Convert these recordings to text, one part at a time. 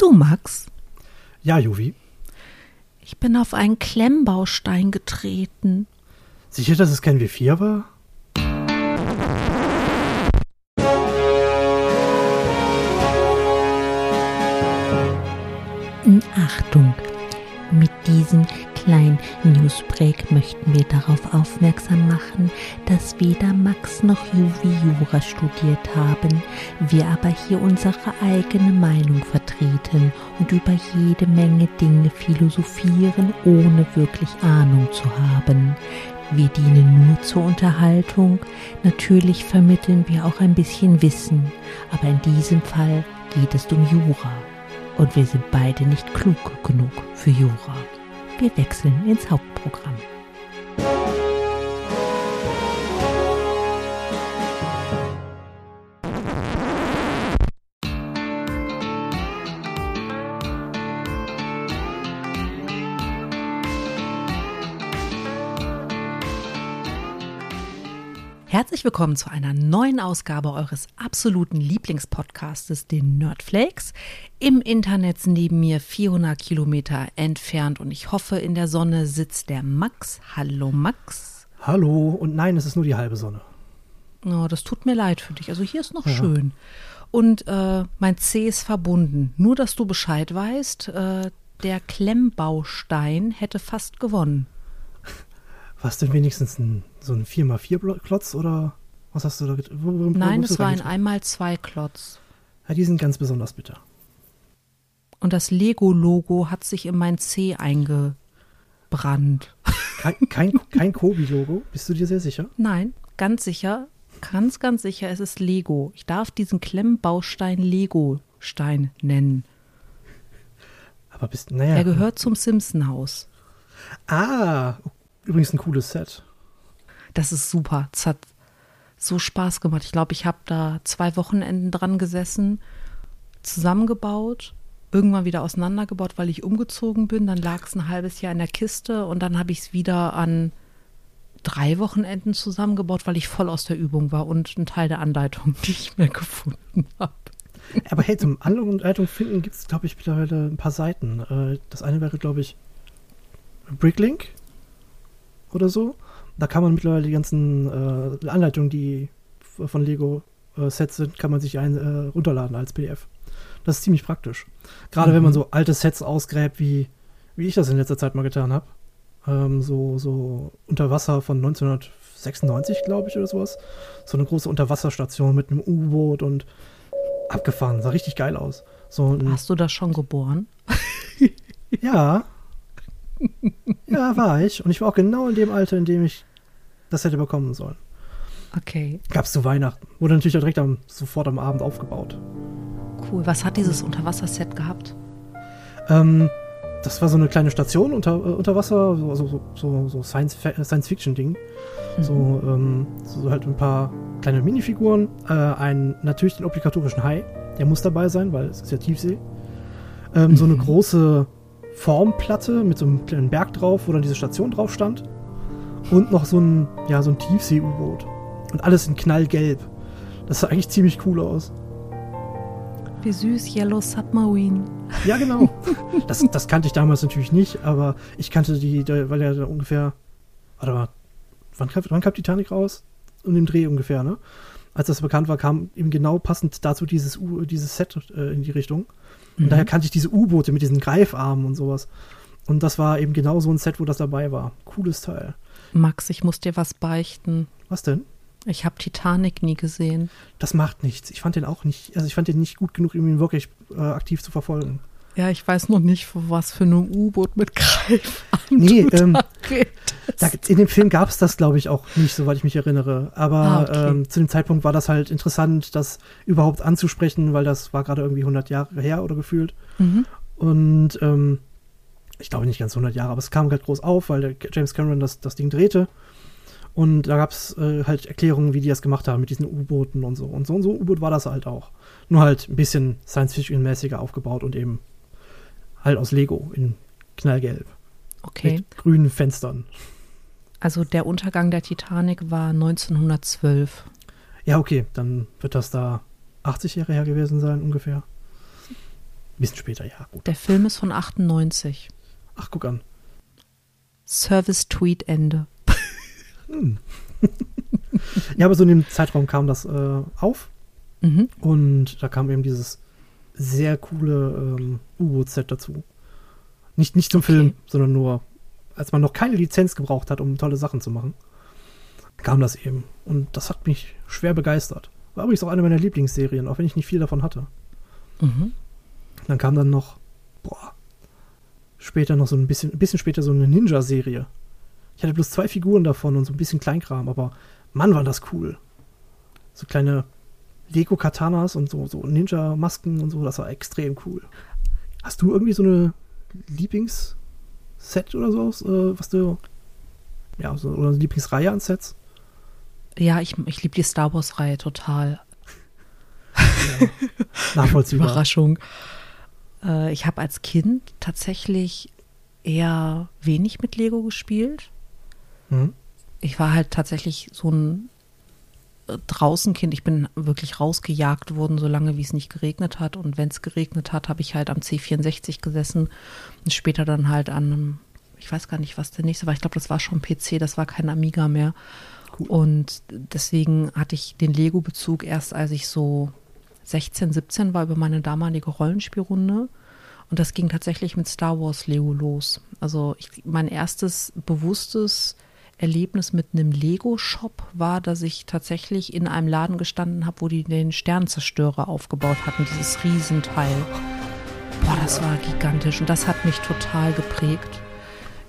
Du, Max? Ja, Juvi. Ich bin auf einen Klemmbaustein getreten. Sicher, dass es kein W4 war? Achtung! Mit diesem kleinen Newsbreak möchten wir darauf aufmerksam machen, dass weder Max noch Juvi Jura studiert haben, wir aber hier unsere eigene Meinung vertreten und über jede Menge Dinge philosophieren, ohne wirklich Ahnung zu haben. Wir dienen nur zur Unterhaltung, natürlich vermitteln wir auch ein bisschen Wissen, aber in diesem Fall geht es um Jura. Und wir sind beide nicht klug genug für Jura. Wir wechseln ins Hauptprogramm. Herzlich willkommen zu einer neuen Ausgabe eures absoluten Lieblingspodcastes, den Nerdflakes. Im Internet neben mir 400 Kilometer entfernt und ich hoffe, in der Sonne sitzt der Max. Hallo Max. Hallo und nein, es ist nur die halbe Sonne. Oh, das tut mir leid für dich. Also hier ist noch ja. schön. Und äh, mein C ist verbunden. Nur, dass du Bescheid weißt, äh, der Klemmbaustein hätte fast gewonnen. War es denn wenigstens ein, so ein 4x4-Klotz oder was hast du da getan? Nein, es war ein 1x2-Klotz. Ja, die sind ganz besonders bitter. Und das Lego-Logo hat sich in mein C eingebrannt. Kein, kein, kein Kobi-Logo? Bist du dir sehr sicher? Nein, ganz sicher. Ganz, ganz sicher, es ist Lego. Ich darf diesen Klemmbaustein Lego-Stein nennen. Aber bist, naja. Er gehört zum Simpson-Haus. Ah, Übrigens ein cooles Set. Das ist super. Es hat so Spaß gemacht. Ich glaube, ich habe da zwei Wochenenden dran gesessen, zusammengebaut, irgendwann wieder auseinandergebaut, weil ich umgezogen bin. Dann lag es ein halbes Jahr in der Kiste und dann habe ich es wieder an drei Wochenenden zusammengebaut, weil ich voll aus der Übung war und ein Teil der Anleitung nicht mehr gefunden habe. Aber hey, zum Anleitung finden gibt es, glaube ich, mittlerweile ein paar Seiten. Äh, das eine wäre, glaube ich, Bricklink oder so. Da kann man mittlerweile die ganzen äh, Anleitungen, die von Lego äh, Sets sind, kann man sich ein, äh, runterladen als PDF. Das ist ziemlich praktisch. Gerade mhm. wenn man mhm. so alte Sets ausgräbt, wie, wie ich das in letzter Zeit mal getan habe. Ähm, so, so Unterwasser von 1996, glaube ich, oder sowas. So eine große Unterwasserstation mit einem U-Boot und abgefahren. Sah richtig geil aus. So Hast du das schon geboren? ja, ja, war ich. Und ich war auch genau in dem Alter, in dem ich das hätte bekommen sollen. Okay. Gab es zu Weihnachten. Wurde natürlich auch direkt am, sofort am Abend aufgebaut. Cool. Was hat dieses Unterwasserset gehabt? Ähm, das war so eine kleine Station unter, äh, unter Wasser, so, so, so, so Science-Fiction-Ding. Mhm. So, ähm, so halt ein paar kleine Minifiguren. Äh, ein, natürlich den obligatorischen Hai, der muss dabei sein, weil es ist ja Tiefsee. Ähm, mhm. So eine große Formplatte mit so einem kleinen Berg drauf, wo dann diese Station drauf stand. Und noch so ein, ja, so ein Tiefsee-U-Boot. Und alles in knallgelb. Das sah eigentlich ziemlich cool aus. Wie süß, Yellow Submarine. Ja, genau. Das, das kannte ich damals natürlich nicht, aber ich kannte die, weil er da ungefähr. Warte mal, wann, wann kam Titanic raus? Um den Dreh ungefähr, ne? Als das bekannt war, kam eben genau passend dazu dieses, dieses Set äh, in die Richtung. Und mhm. daher kannte ich diese U-Boote mit diesen Greifarmen und sowas. Und das war eben genau so ein Set, wo das dabei war. Cooles Teil. Max, ich muss dir was beichten. Was denn? Ich habe Titanic nie gesehen. Das macht nichts. Ich fand den auch nicht, also ich fand den nicht gut genug, um ihn wirklich äh, aktiv zu verfolgen. Ja, ich weiß noch nicht, was für ein U-Boot mit Greifarmen nee, ähm, da, in dem Film gab es das, glaube ich, auch nicht, soweit ich mich erinnere. Aber ah, okay. ähm, zu dem Zeitpunkt war das halt interessant, das überhaupt anzusprechen, weil das war gerade irgendwie 100 Jahre her oder gefühlt. Mhm. Und ähm, ich glaube nicht ganz 100 Jahre, aber es kam halt groß auf, weil der James Cameron das, das Ding drehte. Und da gab es äh, halt Erklärungen, wie die das gemacht haben mit diesen U-Booten und so. Und so und so U-Boot war das halt auch. Nur halt ein bisschen Science-Fiction-mäßiger aufgebaut und eben halt aus Lego in knallgelb. Okay. Mit grünen Fenstern. Also der Untergang der Titanic war 1912. Ja, okay, dann wird das da 80 Jahre her gewesen sein ungefähr. bisschen später, ja, gut. Der Film ist von 98. Ach, guck an. Service-Tweet Ende. Hm. ja, aber so in dem Zeitraum kam das äh, auf. Mhm. Und da kam eben dieses sehr coole ähm, U-Boot-Set dazu. Nicht, nicht zum Okay. Film, sondern nur, als man noch keine Lizenz gebraucht hat, um tolle Sachen zu machen, kam das eben. Und das hat mich schwer begeistert. War übrigens auch eine meiner Lieblingsserien, auch wenn ich nicht viel davon hatte. Mhm. Dann kam dann noch, boah, später noch so ein bisschen, ein bisschen später so eine Ninja-Serie. Ich hatte bloß zwei Figuren davon und so ein bisschen Kleinkram, aber Mann, war das cool. So kleine Lego-Katanas und so, so Ninja-Masken und so, das war extrem cool. Hast du irgendwie so eine Lieblings-Set oder so, äh, was du, ja, so, oder eine Lieblingsreihe an Sets? Ja, ich, ich liebe die Star Wars-Reihe total. Ja, nachvollziehbar. Überraschung. Äh, ich habe als Kind tatsächlich eher wenig mit Lego gespielt. Mhm. Ich war halt tatsächlich so ein Draußenkind. Ich bin wirklich rausgejagt worden, solange wie es nicht geregnet hat. Und wenn es geregnet hat, habe ich halt am C64 gesessen und später dann halt an einem, ich weiß gar nicht, was der nächste war. Ich glaube, das war schon PC, das war kein Amiga mehr. Cool. Und deswegen hatte ich den Lego-Bezug erst, als ich so 16, 17 war, über meine damalige Rollenspielrunde. Und das ging tatsächlich mit Star Wars Lego los. Also ich, mein erstes bewusstes Erlebnis mit einem Lego-Shop war, dass ich tatsächlich in einem Laden gestanden habe, wo die den Sternzerstörer aufgebaut hatten, dieses Riesenteil. Boah, das war gigantisch und das hat mich total geprägt.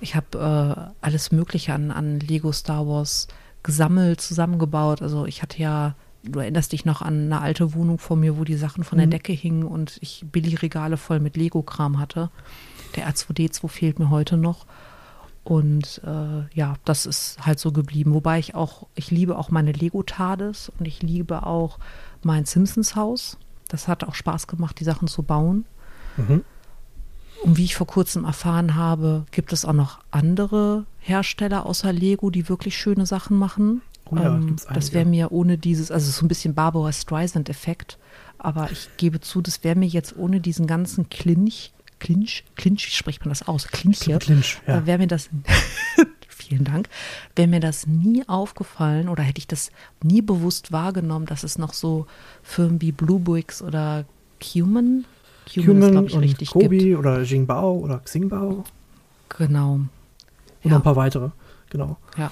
Ich habe äh, alles Mögliche an, an Lego Star Wars gesammelt, zusammengebaut. Also ich hatte ja, du erinnerst dich noch an eine alte Wohnung vor mir, wo die Sachen von der Mhm. Decke hingen und ich Billigregale voll mit Lego-Kram hatte. Der R2D2 fehlt mir heute noch. Und äh, ja, das ist halt so geblieben. Wobei ich auch, ich liebe auch meine Lego-Tades und ich liebe auch mein Simpsons-Haus. Das hat auch Spaß gemacht, die Sachen zu bauen. Mhm. Und wie ich vor kurzem erfahren habe, gibt es auch noch andere Hersteller außer Lego, die wirklich schöne Sachen machen. Oh ja, ähm, das wäre mir ohne dieses, also so ein bisschen Barbara Streisand-Effekt, aber ich gebe zu, das wäre mir jetzt ohne diesen ganzen Clinch, Clinch, Clinch, wie spricht man das aus? Clinch, Clinch, ja. äh, wäre mir das, vielen Dank, wäre mir das nie aufgefallen oder hätte ich das nie bewusst wahrgenommen, dass es noch so Firmen wie Bluebricks oder Cuman, Cuman, Human ist, glaube ich, und richtig Kobi gibt. oder Jingbao oder Xingbao Genau. und Ja. noch ein paar weitere. Genau. Ja.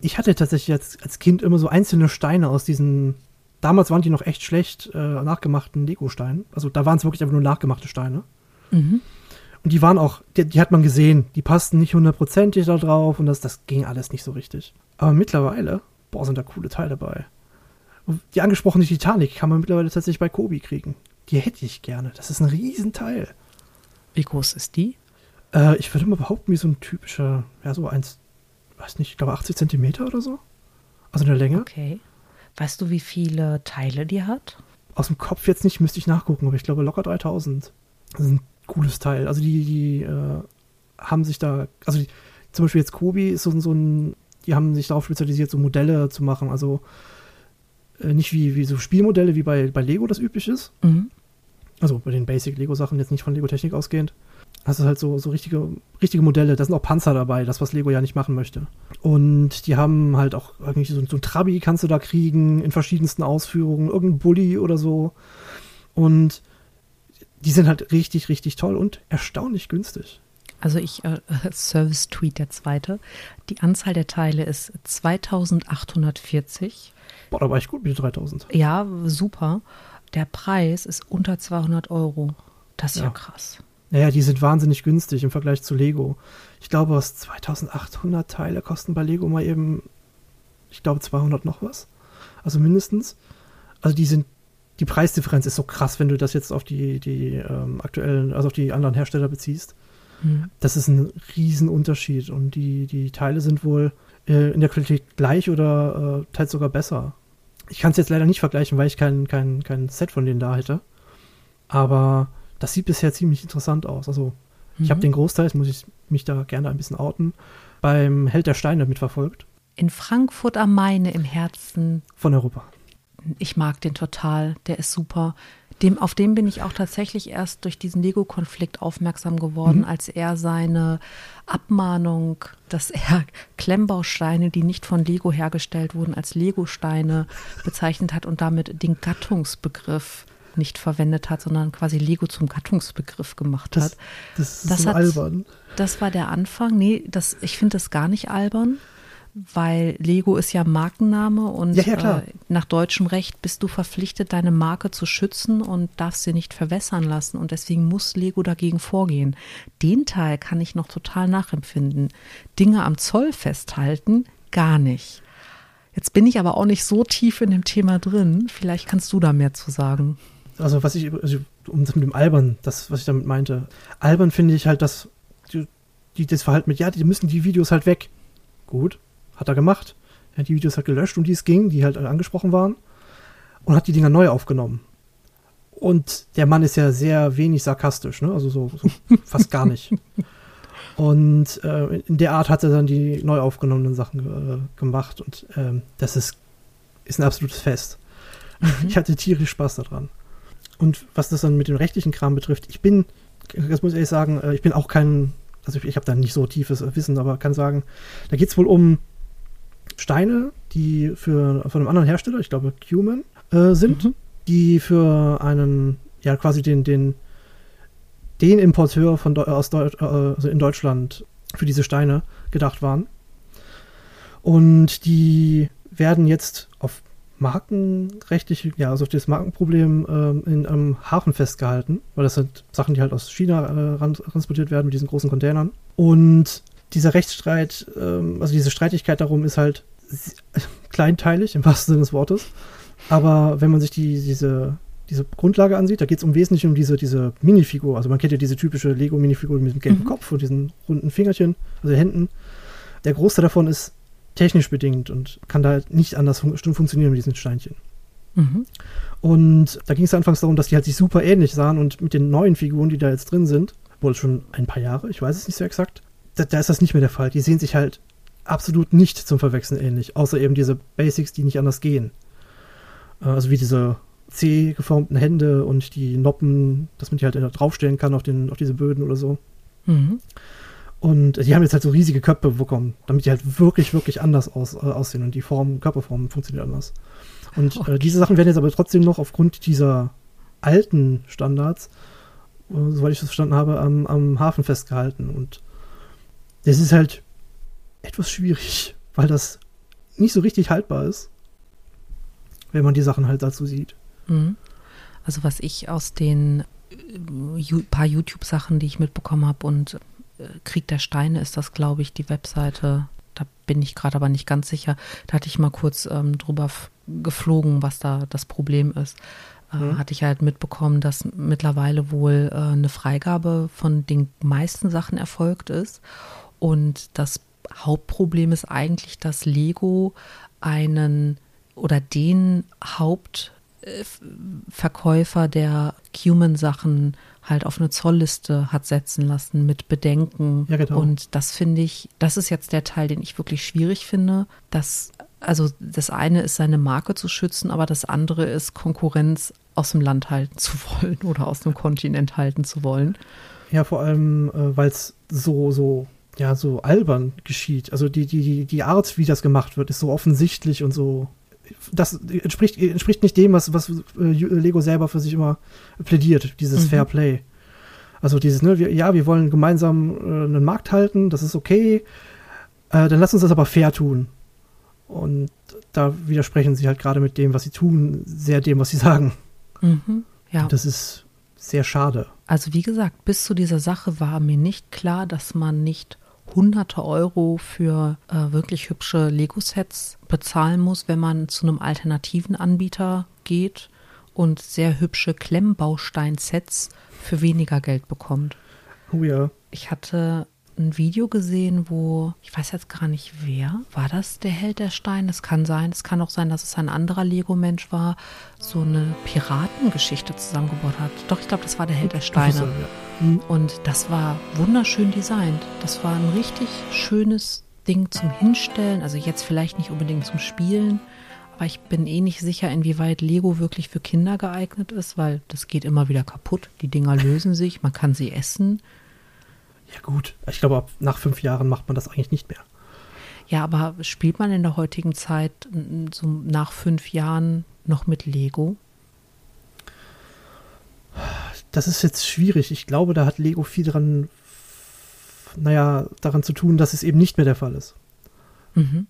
Ich hatte tatsächlich als, als Kind immer so einzelne Steine aus diesen, damals waren die noch echt schlecht äh, nachgemachten Lego-Steinen. Also da waren es wirklich einfach nur nachgemachte Steine. Mhm. Und die waren auch, die, die hat man gesehen, die passten nicht hundertprozentig da drauf und das, das ging alles nicht so richtig. Aber mittlerweile, boah, sind da coole Teile dabei. Die angesprochene Titanic kann man mittlerweile tatsächlich bei Kobi kriegen. Die hätte ich gerne. Das ist ein Riesenteil. Wie groß ist die? Äh, ich würde mal behaupten, wie so ein typischer, ja, so eins, weiß nicht, ich glaube 80 Zentimeter oder so. Also in der Länge. Okay. Weißt du, wie viele Teile die hat? Aus dem Kopf jetzt nicht, müsste ich nachgucken, aber ich glaube locker 3000. Das ein cooles Teil. Also die, die äh, haben sich da, also die, zum Beispiel jetzt Kobi ist so, so ein, die haben sich darauf spezialisiert, so Modelle zu machen. Also äh, nicht wie, wie so Spielmodelle, wie bei, bei Lego das üblich ist. Mhm. Also bei den Basic-Lego-Sachen, jetzt nicht von Lego-Technik ausgehend. Das ist halt so, so richtige, richtige Modelle. Da sind auch Panzer dabei, das, was Lego ja nicht machen möchte. Und die haben halt auch irgendwie so, so ein Trabi kannst du da kriegen, in verschiedensten Ausführungen, irgendein Bulli oder so. Und die sind halt richtig, richtig toll und erstaunlich günstig. Also ich, äh, Service-Tweet der zweite. Die Anzahl der Teile ist 2840. Boah, da war ich gut mit den 3000. Ja, super. Der Preis ist unter 200 Euro. Das ist ja, Ja. krass. Naja, die sind wahnsinnig günstig im Vergleich zu Lego. Ich glaube, was 2800 Teile kosten bei Lego mal eben, ich glaube 200 noch was. Also mindestens. Also die sind, die Preisdifferenz ist so krass, wenn du das jetzt auf die, die ähm, aktuellen, also auf die anderen Hersteller beziehst. Hm. Das ist ein Riesenunterschied und die, die Teile sind wohl äh, in der Qualität gleich oder äh, teils sogar besser. Ich kann es jetzt leider nicht vergleichen, weil ich kein, kein, kein Set von denen da hätte. Aber das sieht bisher ziemlich interessant aus. Also ich habe Mhm. den Großteil, jetzt muss ich mich da gerne ein bisschen outen, beim Held der Steine mitverfolgt. In Frankfurt am Main im Herzen. Von Europa. Ich mag den total. Der ist super. Dem, auf den bin ich auch tatsächlich erst durch diesen Lego-Konflikt aufmerksam geworden, mhm. als er seine Abmahnung, dass er Klemmbausteine, die nicht von Lego hergestellt wurden, als Lego-Steine bezeichnet hat und damit den Gattungsbegriff nicht verwendet hat, sondern quasi Lego zum Gattungsbegriff gemacht hat. Das, das ist das so hat, albern. Das war der Anfang. Nee, das, ich finde das gar nicht albern weil Lego ist ja Markenname und ja, ja, äh, nach deutschem Recht bist du verpflichtet, deine Marke zu schützen und darfst sie nicht verwässern lassen und deswegen muss Lego dagegen vorgehen. Den Teil kann ich noch total nachempfinden. Dinge am Zoll festhalten, gar nicht. Jetzt bin ich aber auch nicht so tief in dem Thema drin. Vielleicht kannst du da mehr zu sagen. Also was ich, also um das mit dem Albern, das, was ich damit meinte. Albern finde ich halt, dass die, das Verhalten mit, ja, die müssen die Videos halt weg. Gut, hat er gemacht. Er hat die Videos halt gelöscht, um die es ging, die halt angesprochen waren. Und hat die Dinger neu aufgenommen. Und der Mann ist ja sehr wenig sarkastisch, ne? Also so, so fast gar nicht. Und äh, in der Art hat er dann die neu aufgenommenen Sachen äh, gemacht. Und ähm, das ist, ist ein absolutes Fest. Mhm. Ich hatte tierisch Spaß daran. Und was das dann mit dem rechtlichen Kram betrifft, ich bin, das muss ich ehrlich sagen, äh, ich bin auch kein, also ich, ich habe da nicht so tiefes Wissen, aber kann sagen, da geht es wohl um Steine, die für von einem anderen Hersteller, ich glaube Cuman, äh, sind, mhm. die für einen, ja quasi den, den, den Importeur von aus Deu äh, also in Deutschland für diese Steine gedacht waren. Und die werden jetzt auf markenrechtlich, ja, also auf das Markenproblem äh, in einem Hafen festgehalten, weil das sind Sachen, die halt aus China äh, transportiert werden mit diesen großen Containern. Und dieser Rechtsstreit, ähm, also diese Streitigkeit darum ist halt kleinteilig im wahrsten Sinne des Wortes. Aber wenn man sich die, diese, diese Grundlage ansieht, da geht es im Wesentlichen um diese, diese Minifigur. Also man kennt ja diese typische Lego-Minifigur mit dem gelben mhm. Kopf und diesen runden Fingerchen, also Händen. Der Großteil davon ist technisch bedingt und kann da nicht anders fun funktionieren mit diesen Steinchen. Mhm. Und da ging es anfangs darum, dass die halt sich super ähnlich sahen und mit den neuen Figuren, die da jetzt drin sind, wohl schon ein paar Jahre, ich weiß es nicht so exakt, da, da, ist das nicht mehr der Fall. Die sehen sich halt absolut nicht zum Verwechseln ähnlich, außer eben diese Basics, die nicht anders gehen. Äh, also wie diese C geformten Hände und die Noppen, dass man die halt draufstellen kann auf, den, auf diese Böden oder so. Mhm. Und die haben jetzt halt so riesige Köpfe bekommen, damit die halt wirklich, wirklich anders aus, äh, aussehen und die Form, Körperform funktioniert anders. Und okay. äh, diese Sachen werden jetzt aber trotzdem noch aufgrund dieser alten Standards, äh, soweit ich das verstanden habe, am, am Hafen festgehalten. Und das ist halt etwas schwierig, weil das nicht so richtig haltbar ist, wenn man die Sachen halt dazu sieht. Mhm. Also was ich aus den äh, paar YouTube-Sachen, die ich mitbekommen habe und äh, Krieg der Steine ist das, glaube ich, die Webseite. Da bin ich gerade aber nicht ganz sicher. Da hatte ich mal kurz ähm, drüber geflogen, was da das Problem ist. Äh, mhm. Hatte ich halt mitbekommen, dass mittlerweile wohl äh, eine Freigabe von den meisten Sachen erfolgt ist und das Hauptproblem ist eigentlich, dass Lego einen oder den Hauptverkäufer der Cuman-Sachen halt auf eine Zollliste hat setzen lassen mit Bedenken. Ja, genau. Und das finde ich, das ist jetzt der Teil, den ich wirklich schwierig finde. Dass, also das eine ist seine Marke zu schützen, aber das andere ist Konkurrenz aus dem Land halten zu wollen oder aus dem Kontinent halten zu wollen. Ja, vor allem, äh, weil es so, so ja, so albern geschieht. Also die, die, die Art, wie das gemacht wird, ist so offensichtlich und so. Das entspricht, entspricht nicht dem, was, was äh, Lego selber für sich immer plädiert, dieses mhm. Fair Play. Also dieses, ne, wir, ja, wir wollen gemeinsam äh, einen Markt halten, das ist okay, äh, dann lass uns das aber fair tun. Und da widersprechen sie halt gerade mit dem, was sie tun, sehr dem, was sie sagen. Mhm, ja. Und das ist sehr schade. Also wie gesagt, bis zu dieser Sache war mir nicht klar, dass man nicht hunderte Euro für äh, wirklich hübsche Lego-Sets bezahlen muss, wenn man zu einem alternativen Anbieter geht und sehr hübsche Klemmbaustein-Sets für weniger Geld bekommt. Oh ja. Ich hatte ein Video gesehen, wo, ich weiß jetzt gar nicht wer, war das der Held der Steine? Es kann sein, es kann auch sein, dass es ein anderer Lego-Mensch war, so eine Piratengeschichte zusammengebaut hat. Doch, ich glaube, das war der Held der Steine. Mhm. Und das war wunderschön designt. Das war ein richtig schönes Ding zum Hinstellen. Also jetzt vielleicht nicht unbedingt zum Spielen, aber ich bin eh nicht sicher, inwieweit Lego wirklich für Kinder geeignet ist, weil das geht immer wieder kaputt. Die Dinger lösen sich, man kann sie essen. Ja gut, ich glaube, ab nach fünf Jahren macht man das eigentlich nicht mehr. Ja, aber spielt man in der heutigen Zeit so nach fünf Jahren noch mit Lego? Das ist jetzt schwierig. Ich glaube, da hat Lego viel dran, naja, daran zu tun, dass es eben nicht mehr der Fall ist. Mhm.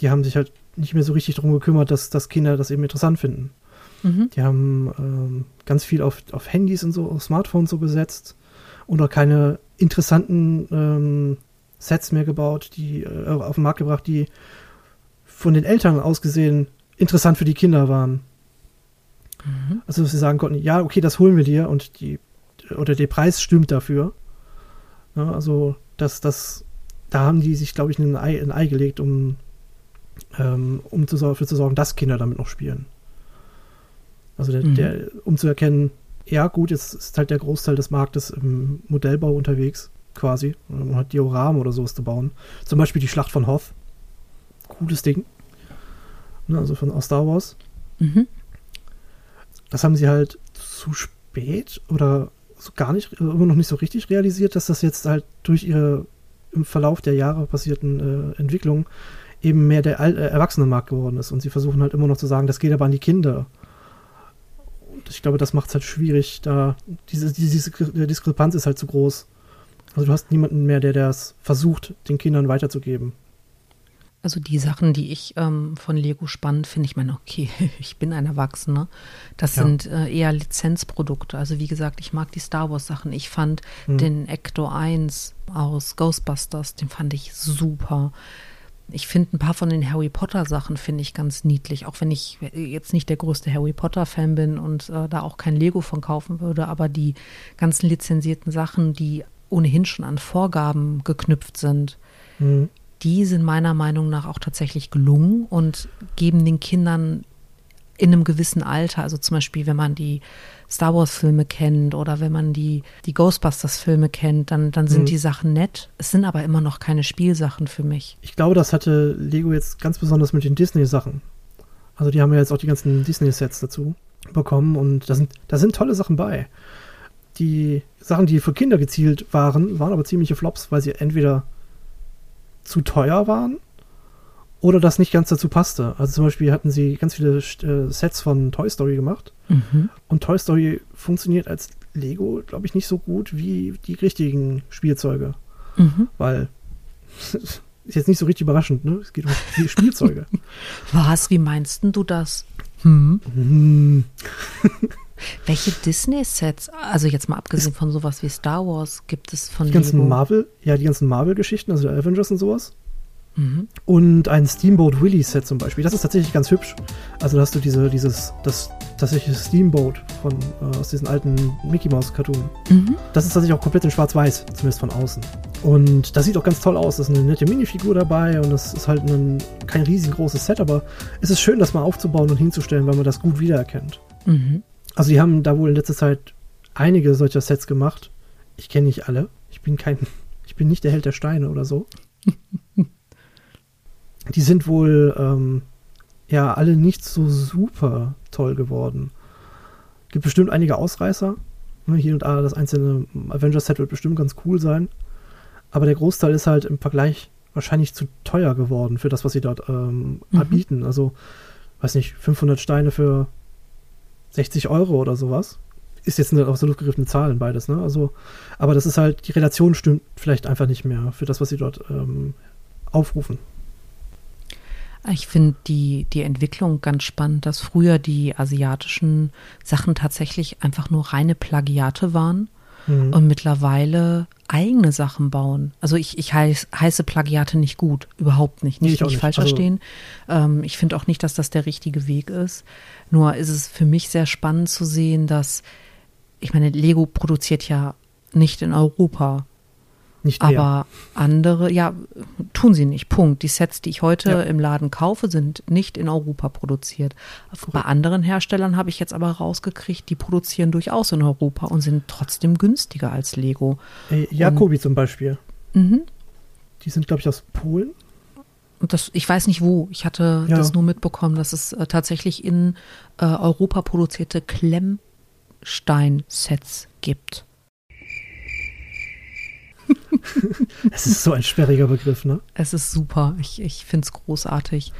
Die haben sich halt nicht mehr so richtig darum gekümmert, dass, dass Kinder das eben interessant finden. Mhm. Die haben ähm, ganz viel auf, auf Handys und so, auf Smartphones so gesetzt und auch keine interessanten ähm, Sets mehr gebaut, die äh, auf den Markt gebracht, die von den Eltern aus gesehen interessant für die Kinder waren. Mhm. Also, dass sie sagen konnten, ja, okay, das holen wir dir und die, oder der Preis stimmt dafür. Ja, also, das, das, da haben die sich, glaube ich, ein Ei, ein Ei gelegt, um, ähm, um zu, dafür zu sorgen, dass Kinder damit noch spielen. Also, der, mhm. der, um zu erkennen, ja, gut, jetzt ist halt der Großteil des Marktes im Modellbau unterwegs, quasi. Man hat Dioramen oder sowas zu bauen. Zum Beispiel die Schlacht von Hoth. Cooles Ding. Ne, also von aus Star Wars. Mhm das haben sie halt zu spät oder so gar nicht, äh, immer noch nicht so richtig realisiert, dass das jetzt halt durch ihre im Verlauf der Jahre passierten äh, Entwicklungen eben mehr der äh, Erwachsenenmarkt geworden ist. Und sie versuchen halt immer noch zu sagen, das geht aber an die Kinder. Und ich glaube, das macht es halt schwierig, da diese, diese Diskrepanz ist halt zu groß. Also du hast niemanden mehr, der das versucht, den Kindern weiterzugeben. Also die Sachen, die ich ähm, von Lego spannend finde, ich meine, okay, ich bin ein Erwachsener. Das ja. sind äh, eher Lizenzprodukte. Also wie gesagt, ich mag die Star Wars Sachen. Ich fand mhm. den Ecto 1 aus Ghostbusters, den fand ich super. Ich finde ein paar von den Harry Potter Sachen finde ich ganz niedlich, auch wenn ich jetzt nicht der größte Harry Potter Fan bin und äh, da auch kein Lego von kaufen würde, aber die ganzen lizenzierten Sachen, die ohnehin schon an Vorgaben geknüpft sind, mhm die sind meiner Meinung nach auch tatsächlich gelungen und geben den Kindern in einem gewissen Alter, also zum Beispiel, wenn man die Star Wars-Filme kennt oder wenn man die, die Ghostbusters-Filme kennt, dann, dann sind mhm. die Sachen nett. Es sind aber immer noch keine Spielsachen für mich. Ich glaube, das hatte Lego jetzt ganz besonders mit den Disney-Sachen. Also die haben ja jetzt auch die ganzen Disney-Sets dazu bekommen und da sind, da sind tolle Sachen bei. Die Sachen, die für Kinder gezielt waren, waren aber ziemliche Flops, weil sie entweder zu teuer waren oder das nicht ganz dazu passte. Also zum Beispiel hatten sie ganz viele äh, Sets von Toy Story gemacht mhm. und Toy Story funktioniert als Lego, glaube ich, nicht so gut wie die richtigen Spielzeuge. Mhm. Weil ist jetzt nicht so richtig überraschend, ne? Es geht um Spielzeuge. Was? Wie meinst du das? Hm? Welche Disney-Sets, also jetzt mal abgesehen von sowas wie Star Wars, gibt es von Die ganzen Lego? Marvel, ja, die ganzen Marvel-Geschichten, also Avengers und sowas. Mhm. Und ein Steamboat Willie Set zum Beispiel. Das ist tatsächlich ganz hübsch. Also da hast du diese, dieses, das tatsächliche Steamboat von, äh, aus diesen alten Mickey Mouse Cartoon. Mhm. Das ist tatsächlich auch komplett in schwarz-weiß, zumindest von außen. Und das sieht auch ganz toll aus. Da ist eine nette Minifigur dabei und das ist halt ein, kein riesengroßes Set, aber es ist schön, das mal aufzubauen und hinzustellen, weil man das gut wiedererkennt. Mhm. Also die haben da wohl in letzter Zeit einige solcher Sets gemacht. Ich kenne nicht alle. Ich bin kein, ich bin nicht der Held der Steine oder so. die sind wohl ähm, ja alle nicht so super toll geworden. Gibt bestimmt einige Ausreißer. Ne, hier und da das einzelne Avengers-Set wird bestimmt ganz cool sein. Aber der Großteil ist halt im Vergleich wahrscheinlich zu teuer geworden für das, was sie dort ähm, mhm. anbieten. Also, weiß nicht, 500 Steine für 60 Euro oder sowas. Ist jetzt eine aus der Luft gegriffene Zahlen beides, ne? Also, aber das ist halt, die Relation stimmt vielleicht einfach nicht mehr für das, was sie dort ähm, aufrufen. Ich finde die, die Entwicklung ganz spannend, dass früher die asiatischen Sachen tatsächlich einfach nur reine Plagiate waren mhm. und mittlerweile eigene Sachen bauen. Also ich, ich heiß, heiße Plagiate nicht gut, überhaupt nicht. Nicht, nee, nicht, nicht falsch also, verstehen. Ähm, ich finde auch nicht, dass das der richtige Weg ist. Nur ist es für mich sehr spannend zu sehen, dass, ich meine, Lego produziert ja nicht in Europa. Nicht mehr. Aber andere, ja, tun sie nicht. Punkt. Die Sets, die ich heute ja. im Laden kaufe, sind nicht in Europa produziert. Cool. Bei anderen Herstellern habe ich jetzt aber rausgekriegt, die produzieren durchaus in Europa und sind trotzdem günstiger als Lego. Hey, Jacobi und, zum Beispiel. Mhm. Die sind, glaube ich, aus Polen. das, ich weiß nicht wo. Ich hatte Ja. das nur mitbekommen, dass es äh, tatsächlich in äh, Europa produzierte Klemmstein-Sets gibt. Es ist so ein sperriger Begriff, ne? Es ist super. Ich, ich finde es großartig.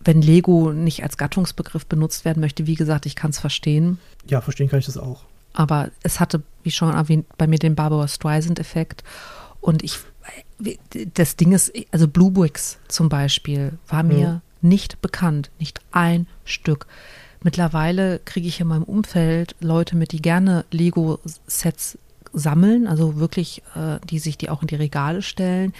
Wenn Lego nicht als Gattungsbegriff benutzt werden möchte, wie gesagt, ich kann es verstehen. Ja, verstehen kann ich das auch. Aber es hatte, wie schon erwähnt, bei mir den Barbara Streisand-Effekt. Und ich, das Ding ist, also Blue Bricks zum Beispiel war mir nicht bekannt, nicht ein Stück. Mittlerweile kriege ich in meinem Umfeld Leute mit, die gerne Lego-Sets sammeln, also wirklich, äh, die sich die auch in die Regale stellen,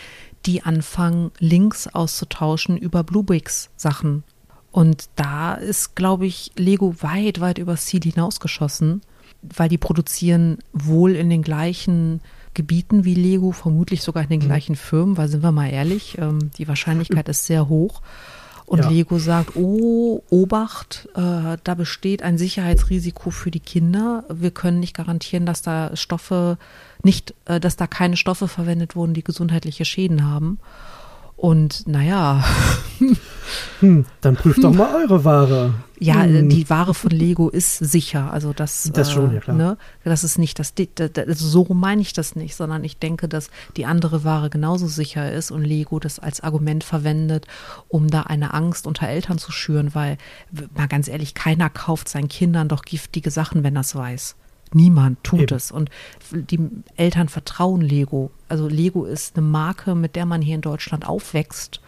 die anfangen, Links auszutauschen über Blue Bricks Sachen. Und da ist, glaube ich, Lego weit, weit über Ziel hinausgeschossen, weil die produzieren wohl in den gleichen Gebieten wie Lego, vermutlich sogar in den gleichen Firmen, weil sind wir mal ehrlich, ähm, die Wahrscheinlichkeit ist sehr hoch. Und Ja. Lego sagt, oh, Obacht, äh, da besteht ein Sicherheitsrisiko für die Kinder. Wir können nicht garantieren, dass da Stoffe nicht, äh, dass da keine Stoffe verwendet wurden, die gesundheitliche Schäden haben. Und naja, Hm, dann prüft doch mal eure Ware. ja, äh, Hm. die Ware von Lego ist sicher. Also das, Das schon, äh, ja, klar. Ne, das ist nicht das, Di- da- da- also so meine ich das nicht, sondern ich denke, dass die andere Ware genauso sicher ist und Lego das als Argument verwendet, um da eine Angst unter Eltern zu schüren, weil, mal ganz ehrlich, keiner kauft seinen Kindern doch giftige Sachen, wenn er es weiß. Niemand tut Eben. es. Und die Eltern vertrauen Lego. Also Lego ist eine Marke, mit der man hier in Deutschland aufwächst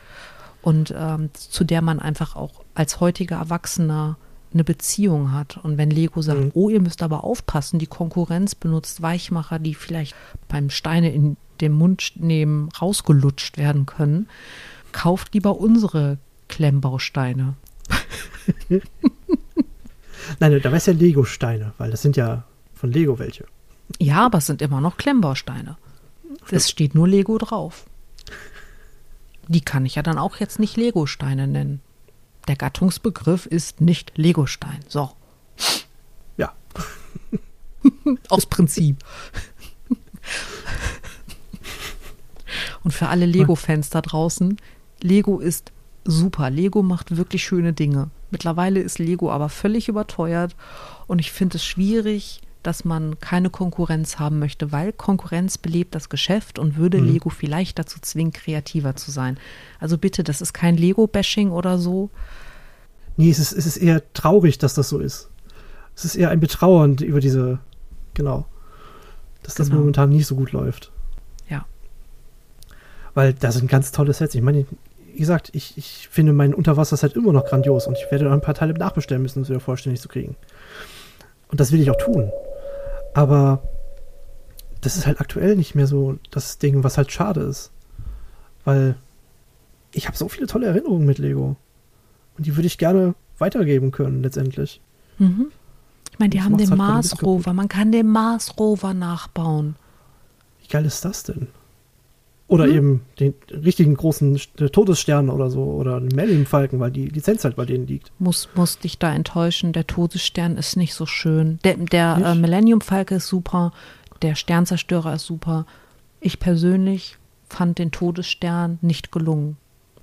und ähm, zu der man einfach auch als heutiger Erwachsener eine Beziehung hat. Und wenn Lego sagt, Mhm. oh, ihr müsst aber aufpassen, die Konkurrenz benutzt Weichmacher, die vielleicht beim Steine in den Mund nehmen rausgelutscht werden können, kauft lieber unsere Klemmbausteine. Nein, da wär's ja Lego-Steine, weil das sind ja von Lego welche. Ja, aber es sind immer noch Klemmbausteine. Es steht nur Lego drauf. Die kann ich ja dann auch jetzt nicht Lego-Steine nennen. Der Gattungsbegriff ist nicht Legostein. So, Ja, aus Prinzip. Und für alle Lego-Fans da draußen, Lego ist super. Lego macht wirklich schöne Dinge. Mittlerweile ist Lego aber völlig überteuert und ich finde es schwierig, dass man keine Konkurrenz haben möchte, weil Konkurrenz belebt das Geschäft und würde Mhm. Lego vielleicht dazu zwingen, kreativer zu sein. Also bitte, das ist kein Lego-Bashing oder so. nee, es ist, es ist eher traurig, dass das so ist. Es ist eher ein Betrauern über diese, genau, dass das Genau. momentan nicht so gut läuft. Ja. Weil da sind ganz tolle Sets. Ich meine, wie gesagt, ich, ich finde mein Unterwasser-Set immer noch grandios und ich werde noch ein paar Teile nachbestellen müssen, um es wieder vollständig zu kriegen. Und das will ich auch tun. Aber das ist halt aktuell nicht mehr so das Ding, was halt schade ist. Weil ich habe so viele tolle Erinnerungen mit Lego. Und die würde ich gerne weitergeben können, letztendlich. Mhm. Ich meine, die Das haben den halt Mars Rover. Man kann den Mars Rover nachbauen. Wie geil ist das denn? Oder Hm? eben den richtigen großen äh, Todesstern oder so. Oder Millennium Falcon, weil die Lizenz halt bei denen liegt. Muss, muss dich da enttäuschen. Der Todesstern ist nicht so schön. Der, der äh, Millennium Falke ist super. Der Sternzerstörer ist super. Ich persönlich fand den Todesstern nicht gelungen.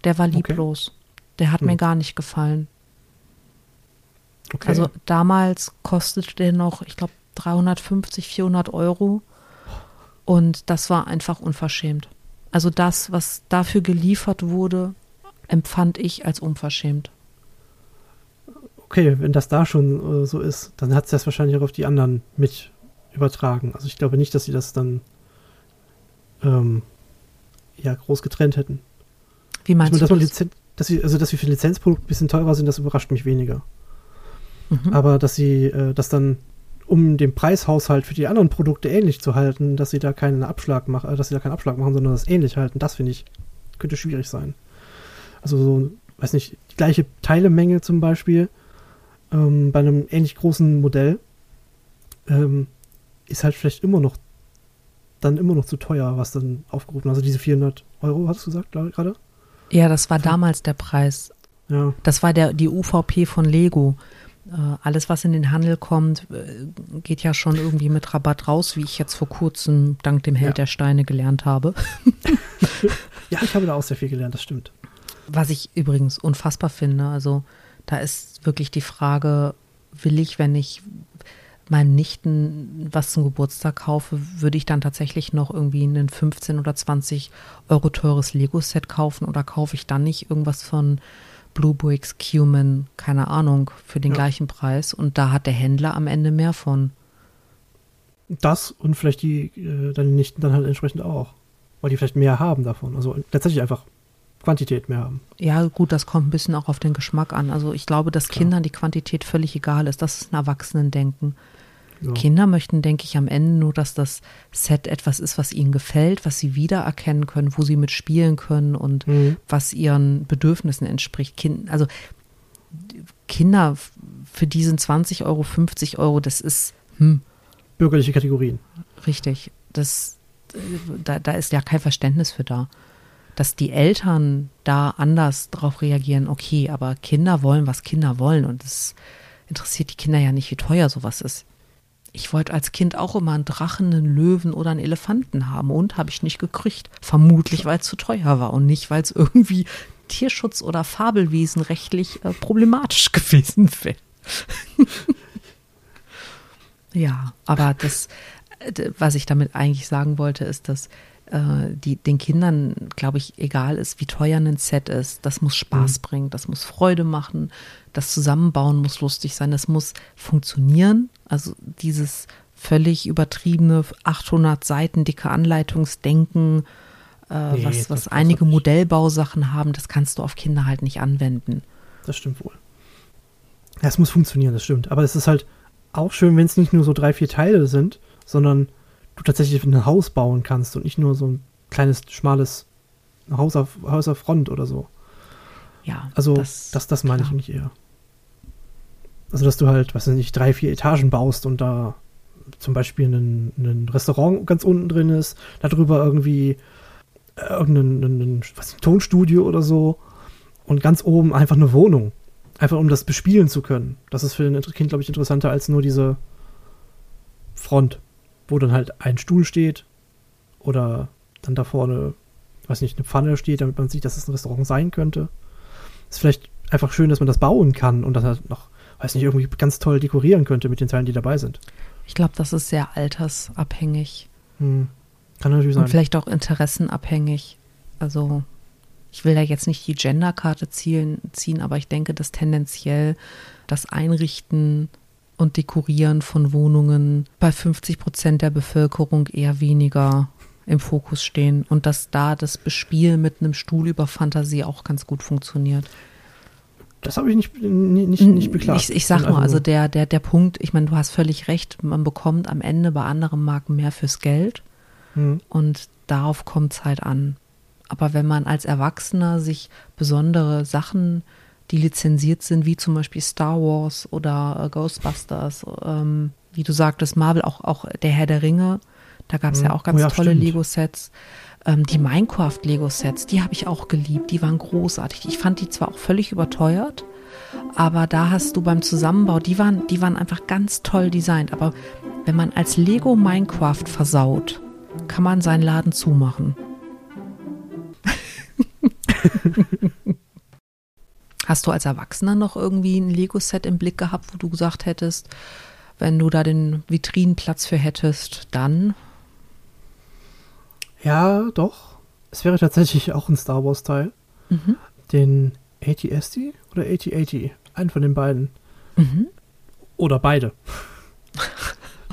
Der war Okay. lieblos. Der hat mir Hm. gar nicht gefallen. Okay. Also damals kostete der noch, ich glaube, 350, 400 Euro. Und das war einfach unverschämt. Also das, was dafür geliefert wurde, empfand ich als unverschämt. okay, wenn das da schon äh, so ist, dann hat es das wahrscheinlich auch auf die anderen mit übertragen. Also ich glaube nicht, dass sie das dann ähm, ja groß getrennt hätten. Wie meinst meine, dass, man du das? Lizen dass sie, also dass sie für ein Lizenzprodukt ein bisschen teurer sind, das überrascht mich weniger. Mhm. Aber dass sie äh, das dann, um den Preishaushalt für die anderen Produkte ähnlich zu halten, dass sie da keinen Abschlag machen, äh, dass sie da keinen Abschlag machen, sondern das ähnlich halten, das finde ich, könnte schwierig sein. Also so, weiß nicht, die gleiche Teilemenge zum Beispiel ähm, bei einem ähnlich großen Modell ähm, ist halt vielleicht immer noch dann immer noch zu teuer, was dann aufgerufen. Also diese 400 Euro, hast du gesagt gerade? Ja, das war damals der Preis. Ja. Das war der, die UVP von Lego. Äh, alles, was in den Handel kommt, äh, geht ja schon irgendwie mit Rabatt raus, wie ich jetzt vor kurzem dank dem Held Ja. der Steine gelernt habe. Ja, ich habe da auch sehr viel gelernt, das stimmt. Was ich übrigens unfassbar finde. Also da ist wirklich die Frage, will ich, wenn ich meinen Nichten was zum Geburtstag kaufe, würde ich dann tatsächlich noch irgendwie ein 15 oder 20 Euro teures Lego-Set kaufen oder kaufe ich dann nicht irgendwas von Blue Bricks, Cumin, keine Ahnung, für den ja. gleichen Preis und da hat der Händler am Ende mehr von. Das und vielleicht die äh, deine Nichten dann halt entsprechend auch, weil die vielleicht mehr haben davon. Also tatsächlich einfach Quantität mehr haben. Ja, gut, das kommt ein bisschen auch auf den Geschmack an. Also ich glaube, dass Klar. Kindern die Quantität völlig egal ist. Das ist ein Erwachsenendenken. Ja. Kinder möchten, denke ich, am Ende nur, dass das Set etwas ist, was ihnen gefällt, was sie wiedererkennen können, wo sie mitspielen können und mhm. was ihren Bedürfnissen entspricht. Kind, also Kinder für diesen 20 Euro, 50 Euro, das ist hm. bürgerliche Kategorien. Richtig. Das, da, da ist ja kein Verständnis für da dass die Eltern da anders drauf reagieren, okay, aber Kinder wollen, was Kinder wollen und es interessiert die Kinder ja nicht, wie teuer sowas ist. Ich wollte als Kind auch immer einen Drachen, einen Löwen oder einen Elefanten haben und habe ich nicht gekriegt. Vermutlich, weil es zu teuer war und nicht, weil es irgendwie Tierschutz oder Fabelwesen rechtlich äh, problematisch gewesen wäre. ja, aber das, äh, was ich damit eigentlich sagen wollte, ist, dass die den Kindern, glaube ich, egal ist, wie teuer ein Set ist. Das muss Spaß mhm. bringen, das muss Freude machen, das Zusammenbauen muss lustig sein, das muss funktionieren. Also dieses völlig übertriebene 800 Seiten dicke Anleitungsdenken, äh, nee, was, was einige Modellbausachen haben, das kannst du auf Kinder halt nicht anwenden. Das stimmt wohl. Ja, es muss funktionieren, das stimmt. Aber es ist halt auch schön, wenn es nicht nur so drei, vier Teile sind, sondern du tatsächlich ein Haus bauen kannst und nicht nur so ein kleines, schmales Haus auf, Haus auf Front oder so. Ja. Also, das, das, das meine ich nicht eher. Also, dass du halt, was weiß ich, drei, vier Etagen baust und da zum Beispiel ein, ein Restaurant ganz unten drin ist, darüber irgendwie äh, irgendein ein, was, ein Tonstudio oder so und ganz oben einfach eine Wohnung. Einfach um das bespielen zu können. Das ist für ein Kind, glaube ich, interessanter als nur diese Front wo dann halt ein Stuhl steht oder dann da vorne, weiß nicht, eine Pfanne steht, damit man sieht, dass es ein Restaurant sein könnte. Ist vielleicht einfach schön, dass man das bauen kann und das halt noch, weiß nicht, irgendwie ganz toll dekorieren könnte mit den Teilen, die dabei sind. Ich glaube, das ist sehr altersabhängig. Hm. Kann natürlich sein. Und vielleicht auch interessenabhängig. Also, ich will da jetzt nicht die Genderkarte ziehen, ziehen, aber ich denke, dass tendenziell das Einrichten und Dekorieren von Wohnungen bei 50 Prozent der Bevölkerung eher weniger im Fokus stehen und dass da das Bespielen mit einem Stuhl über Fantasie auch ganz gut funktioniert. Das habe ich nicht, nicht, nicht beklagt. Ich, ich sag nur, also der, der, der Punkt, ich meine, du hast völlig recht, man bekommt am Ende bei anderen Marken mehr fürs Geld hm. und darauf kommt es halt an. Aber wenn man als Erwachsener sich besondere Sachen die lizenziert sind, wie zum Beispiel Star Wars oder äh, Ghostbusters, ähm, wie du sagtest, Marvel, auch, auch der Herr der Ringe. Da gab es ja mhm. auch ganz oh ja, tolle Lego-Sets. Ähm, die Minecraft-Lego-Sets, die habe ich auch geliebt. Die waren großartig. Ich fand die zwar auch völlig überteuert, aber da hast du beim Zusammenbau, die waren, die waren einfach ganz toll designt. Aber wenn man als Lego Minecraft versaut, kann man seinen Laden zumachen. Hast du als Erwachsener noch irgendwie ein Lego-Set im Blick gehabt, wo du gesagt hättest, wenn du da den Vitrinenplatz für hättest, dann? Ja, doch. Es wäre tatsächlich auch ein Star Wars-Teil. Mhm. Den AT-ST oder AT-80. Einen von den beiden. Mhm. Oder beide.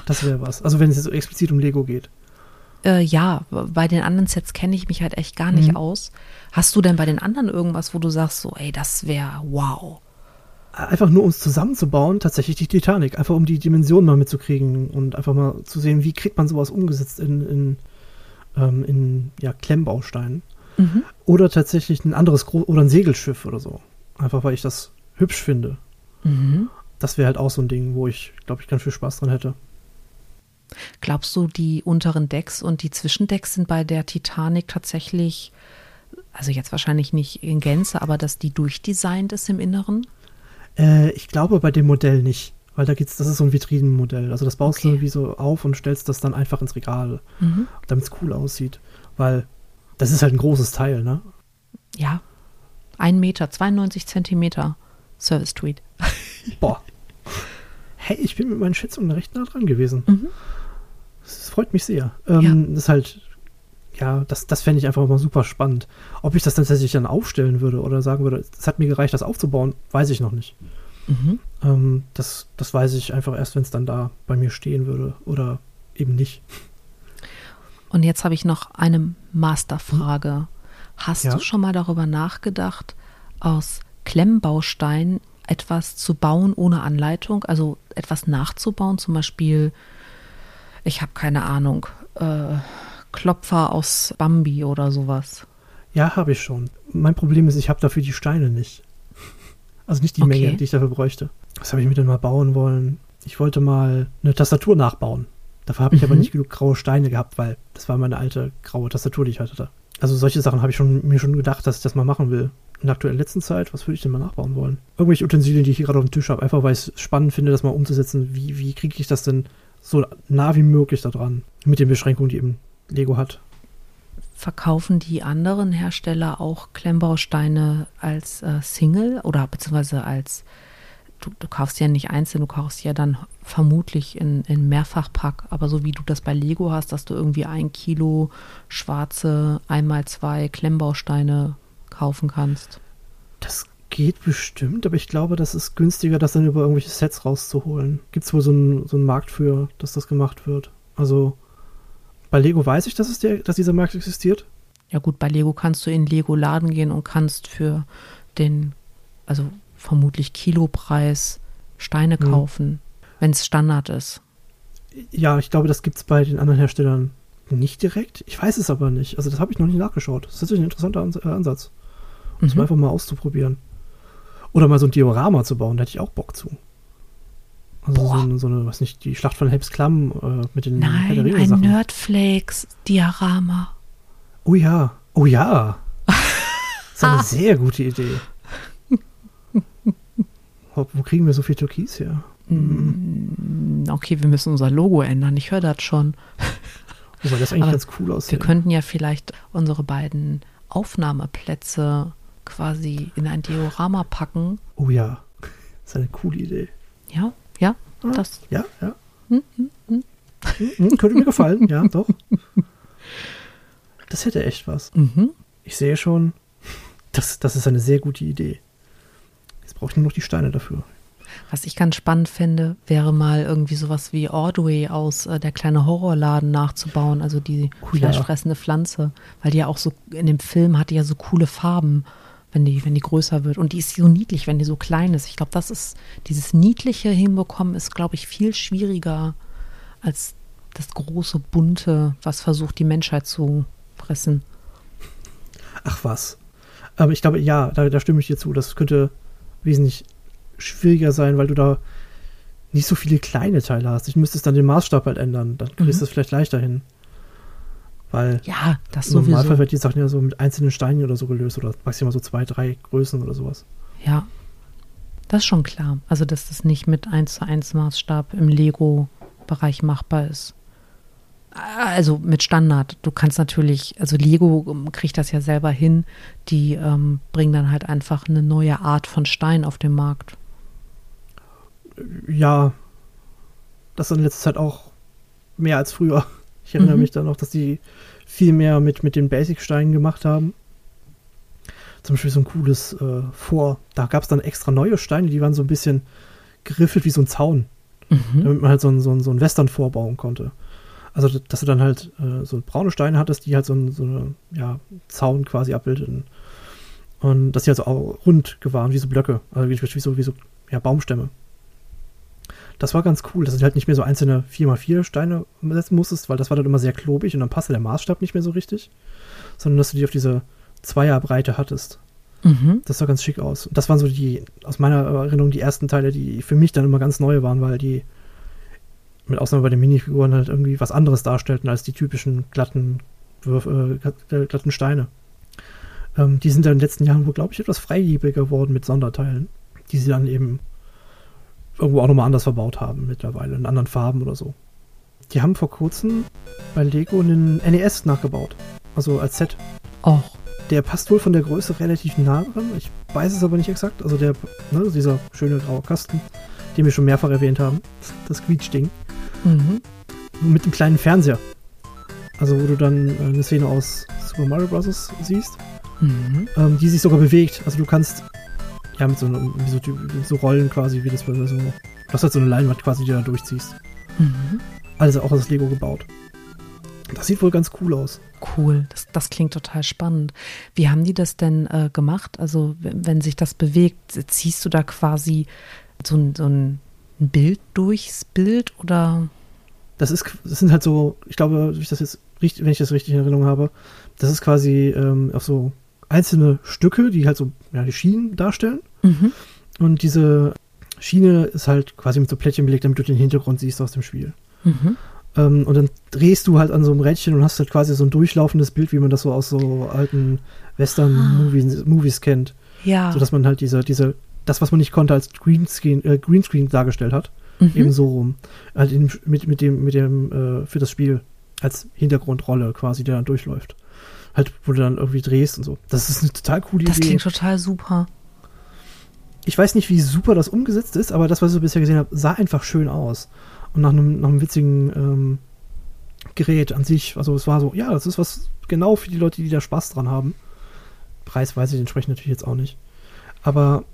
das wäre was. Also wenn es jetzt so explizit um Lego geht. Äh, ja, bei den anderen Sets kenne ich mich halt echt gar nicht mhm. aus. Hast du denn bei den anderen irgendwas, wo du sagst, so, ey, das wäre wow? Einfach nur, um es zusammenzubauen, tatsächlich die Titanic. Einfach um die Dimension mal mitzukriegen und einfach mal zu sehen, wie kriegt man sowas umgesetzt in, in, ähm, in ja, Klemmbausteinen. Mhm. Oder tatsächlich ein anderes, Gro oder ein Segelschiff oder so. Einfach, weil ich das hübsch finde. Mhm. Das wäre halt auch so ein Ding, wo ich, glaube ich, ganz viel Spaß dran hätte. Glaubst du, die unteren Decks und die Zwischendecks sind bei der Titanic tatsächlich, also jetzt wahrscheinlich nicht in Gänze, aber dass die durchdesignt ist im Inneren? Äh, ich glaube bei dem Modell nicht, weil da geht's, das ist so ein Vitrinenmodell. Also das baust okay. du irgendwie so auf und stellst das dann einfach ins Regal, mhm. damit es cool aussieht. Weil das ist halt ein großes Teil, ne? Ja. Ein Meter, 92 Zentimeter Service Street. Boah. Hey, ich bin mit meinen Schätzungen recht nah dran gewesen. Mhm. Das freut mich sehr. Ähm, Das ist halt, ja, das, das fände ich einfach mal super spannend. Ob ich das tatsächlich dann aufstellen würde oder sagen würde, es hat mir gereicht, das aufzubauen, weiß ich noch nicht. Mhm. Ähm, das, das weiß ich einfach erst, wenn es dann da bei mir stehen würde oder eben nicht. Und jetzt habe ich noch eine Masterfrage. Hast Ja. du schon mal darüber nachgedacht, aus Klemmbausteinen etwas zu bauen ohne Anleitung, also etwas nachzubauen, zum Beispiel, ich habe keine Ahnung, äh, Klopfer aus Bambi oder sowas. Ja, habe ich schon. Mein Problem ist, ich habe dafür die Steine nicht. Also nicht die Okay. Menge, die ich dafür bräuchte. Was habe ich mir denn mal bauen wollen? Ich wollte mal eine Tastatur nachbauen. Dafür habe ich aber Mhm. nicht genug graue Steine gehabt, weil das war meine alte graue Tastatur, die ich hatte. Also solche Sachen habe ich schon, mir schon gedacht, dass ich das mal machen will. In der aktuellen letzten Zeit, was würde ich denn mal nachbauen wollen? Irgendwelche Utensilien, die ich hier gerade auf dem Tisch habe, einfach weil ich es spannend finde, das mal umzusetzen. Wie, wie kriege ich das denn so nah wie möglich da dran? Mit den Beschränkungen, die eben Lego hat. Verkaufen die anderen Hersteller auch Klemmbausteine als äh, Single oder beziehungsweise als, du, du kaufst ja nicht einzeln, du kaufst ja dann vermutlich in, in Mehrfachpack, aber so wie du das bei Lego hast, dass du irgendwie ein Kilo schwarze einmal zwei Klemmbausteine kaufen kannst. Das geht bestimmt, aber ich glaube, das ist günstiger, das dann über irgendwelche Sets rauszuholen. Gibt es wohl so einen, so einen Markt für, dass das gemacht wird? Also bei Lego weiß ich, dass, es der, dass dieser Markt existiert. Ja gut, bei Lego kannst du in Lego-Laden gehen und kannst für den, also vermutlich Kilopreis Steine Mhm. kaufen, wenn es Standard ist. Ja, ich glaube, das gibt es bei den anderen Herstellern nicht direkt. Ich weiß es aber nicht. Also das habe ich noch nicht nachgeschaut. Das ist natürlich ein interessanter äh, Ansatz. Um es Mhm. einfach mal auszuprobieren. Oder mal so ein Diorama zu bauen, da hätte ich auch Bock zu. Also so eine, so eine, weiß nicht, die Schlacht von Helms Klamm äh, mit den der Nein, Ringe ein. Nerdflakes-Diorama. Oh ja, oh ja. Das ist eine sehr gute Idee. Wo wo kriegen wir so viel Türkis her? Mm, Okay, wir müssen unser Logo ändern. Ich höre das schon. Wobei das eigentlich Aber ganz cool Wir aussieht. könnten ja vielleicht unsere beiden Aufnahmeplätze quasi in ein Diorama packen. Oh ja, das ist eine coole Idee. Ja, ja, Ah. das. Ja, ja. Hm, hm, könnte mir gefallen, ja, doch. Das hätte echt was. Mhm. Ich sehe schon, das, das ist eine sehr gute Idee. Jetzt brauche ich nur noch die Steine dafür. Was ich ganz spannend fände, wäre mal irgendwie sowas wie Ordway aus äh, Der kleine Horrorladen nachzubauen, also die Oh ja. fleischfressende Pflanze. Weil die ja auch so, in dem Film hat die ja so coole Farben, wenn die, wenn die größer wird. Und die ist so niedlich, wenn die so klein ist. Ich glaube, das ist, dieses Niedliche hinbekommen ist, glaube ich, viel schwieriger als das große Bunte, was versucht, die Menschheit zu fressen. Ach was. Aber ich glaube, ja, da, da stimme ich dir zu. Das könnte wesentlich schwieriger sein, weil du da nicht so viele kleine Teile hast. Ich müsste es dann den Maßstab halt ändern. Dann kriegst du es vielleicht leichter hin. Weil Ja, das im Normalfall sowieso. wird die Sachen ja so mit einzelnen Steinen oder so gelöst oder maximal so zwei, drei Größen oder sowas. Ja, das ist schon klar. Also, dass das nicht mit 1 zu 1 Maßstab im Lego-Bereich machbar ist. Also mit Standard. Du kannst natürlich, also Lego ähm, kriegt das ja selber hin. Die ähm, bringen dann halt einfach eine neue Art von Stein auf den Markt. Ja, das in letzter Zeit auch mehr als früher. Ich erinnere Mhm. mich da noch, dass die viel mehr mit, mit den Basic-Steinen gemacht haben. Zum Beispiel so ein cooles äh, Vor. Da gab es dann extra neue Steine, die waren so ein bisschen geriffelt wie so ein Zaun, Mhm. damit man halt so ein, so ein, so ein Western vorbauen konnte. Also, dass du dann halt äh, so braune Steine hattest, die halt so, ein, so eine ja, Zaun quasi abbildeten. Und dass die halt so auch rund waren, wie so Blöcke, also wie, wie so, wie so ja, Baumstämme. Das war ganz cool, dass du halt nicht mehr so einzelne 4x4 Steine setzen musstest, weil das war dann immer sehr klobig und dann passte der Maßstab nicht mehr so richtig, sondern dass du die auf diese Zweierbreite hattest. Mhm. Das sah ganz schick aus. Und das waren so die, aus meiner Erinnerung, die ersten Teile, die für mich dann immer ganz neu waren, weil die mit Ausnahme bei den Minifiguren halt irgendwie was anderes darstellten als die typischen glatten, äh, äh, glatten Steine. Ähm, die sind dann in den letzten Jahren wohl, glaube ich, etwas freigebiger geworden mit Sonderteilen, die sie dann eben irgendwo auch nochmal anders verbaut haben mittlerweile, in anderen Farben oder so. Die haben vor kurzem bei Lego einen NES nachgebaut. Also als Set. Och, Der passt wohl von der Größe relativ nah dran. Ich weiß es aber nicht exakt. Also der, ne, dieser schöne graue Kasten, den wir schon mehrfach erwähnt haben. Das Quietsch-Ding. Mhm. Mit dem kleinen Fernseher. Also wo du dann äh, eine Szene aus Super Mario Bros. siehst, Mhm. ähm, die sich sogar bewegt. Also du kannst ja mit so, wie so, so Rollen quasi, wie das bei so. Du hast halt so eine Leinwand quasi, die du da durchziehst. Mhm. Also auch aus Lego gebaut. Das sieht wohl ganz cool aus. Cool, das, das klingt total spannend. Wie haben die das denn äh, gemacht? Also, wenn, sich das bewegt, ziehst du da quasi so, ein- so ein Bild durchs Bild oder? Das ist, das sind halt so, ich glaube, wenn ich das jetzt richtig, wenn ich das richtig in Erinnerung habe, das ist quasi ähm, auf so einzelne Stücke, die halt so, ja, die Schienen darstellen. Mhm. Und diese Schiene ist halt quasi mit so Plättchen belegt, damit du den Hintergrund siehst aus dem Spiel. Mhm. Ähm, und dann drehst du halt an so einem Rädchen und hast halt quasi so ein durchlaufendes Bild, wie man das so aus so alten Western-Movies Movies kennt. Ja. So dass man halt diese, diese, das, was man nicht konnte, als Greenscreen, äh, Greenscreen dargestellt hat. mhm. Eben so rum. Halt in, mit, mit dem, mit dem, äh, für das Spiel als Hintergrundrolle quasi, der dann durchläuft. Halt, wo du dann irgendwie drehst und so. Das ist eine total coole Das Idee. klingt total super. Ich weiß nicht, wie super das umgesetzt ist, aber das, was ich so bisher gesehen habe, sah einfach schön aus. Und nach einem, nach einem witzigen ähm, Gerät an sich. Also es war so, ja, das ist was genau für die Leute, die da Spaß dran haben. Preis weiß ich entsprechend natürlich jetzt auch nicht. Aber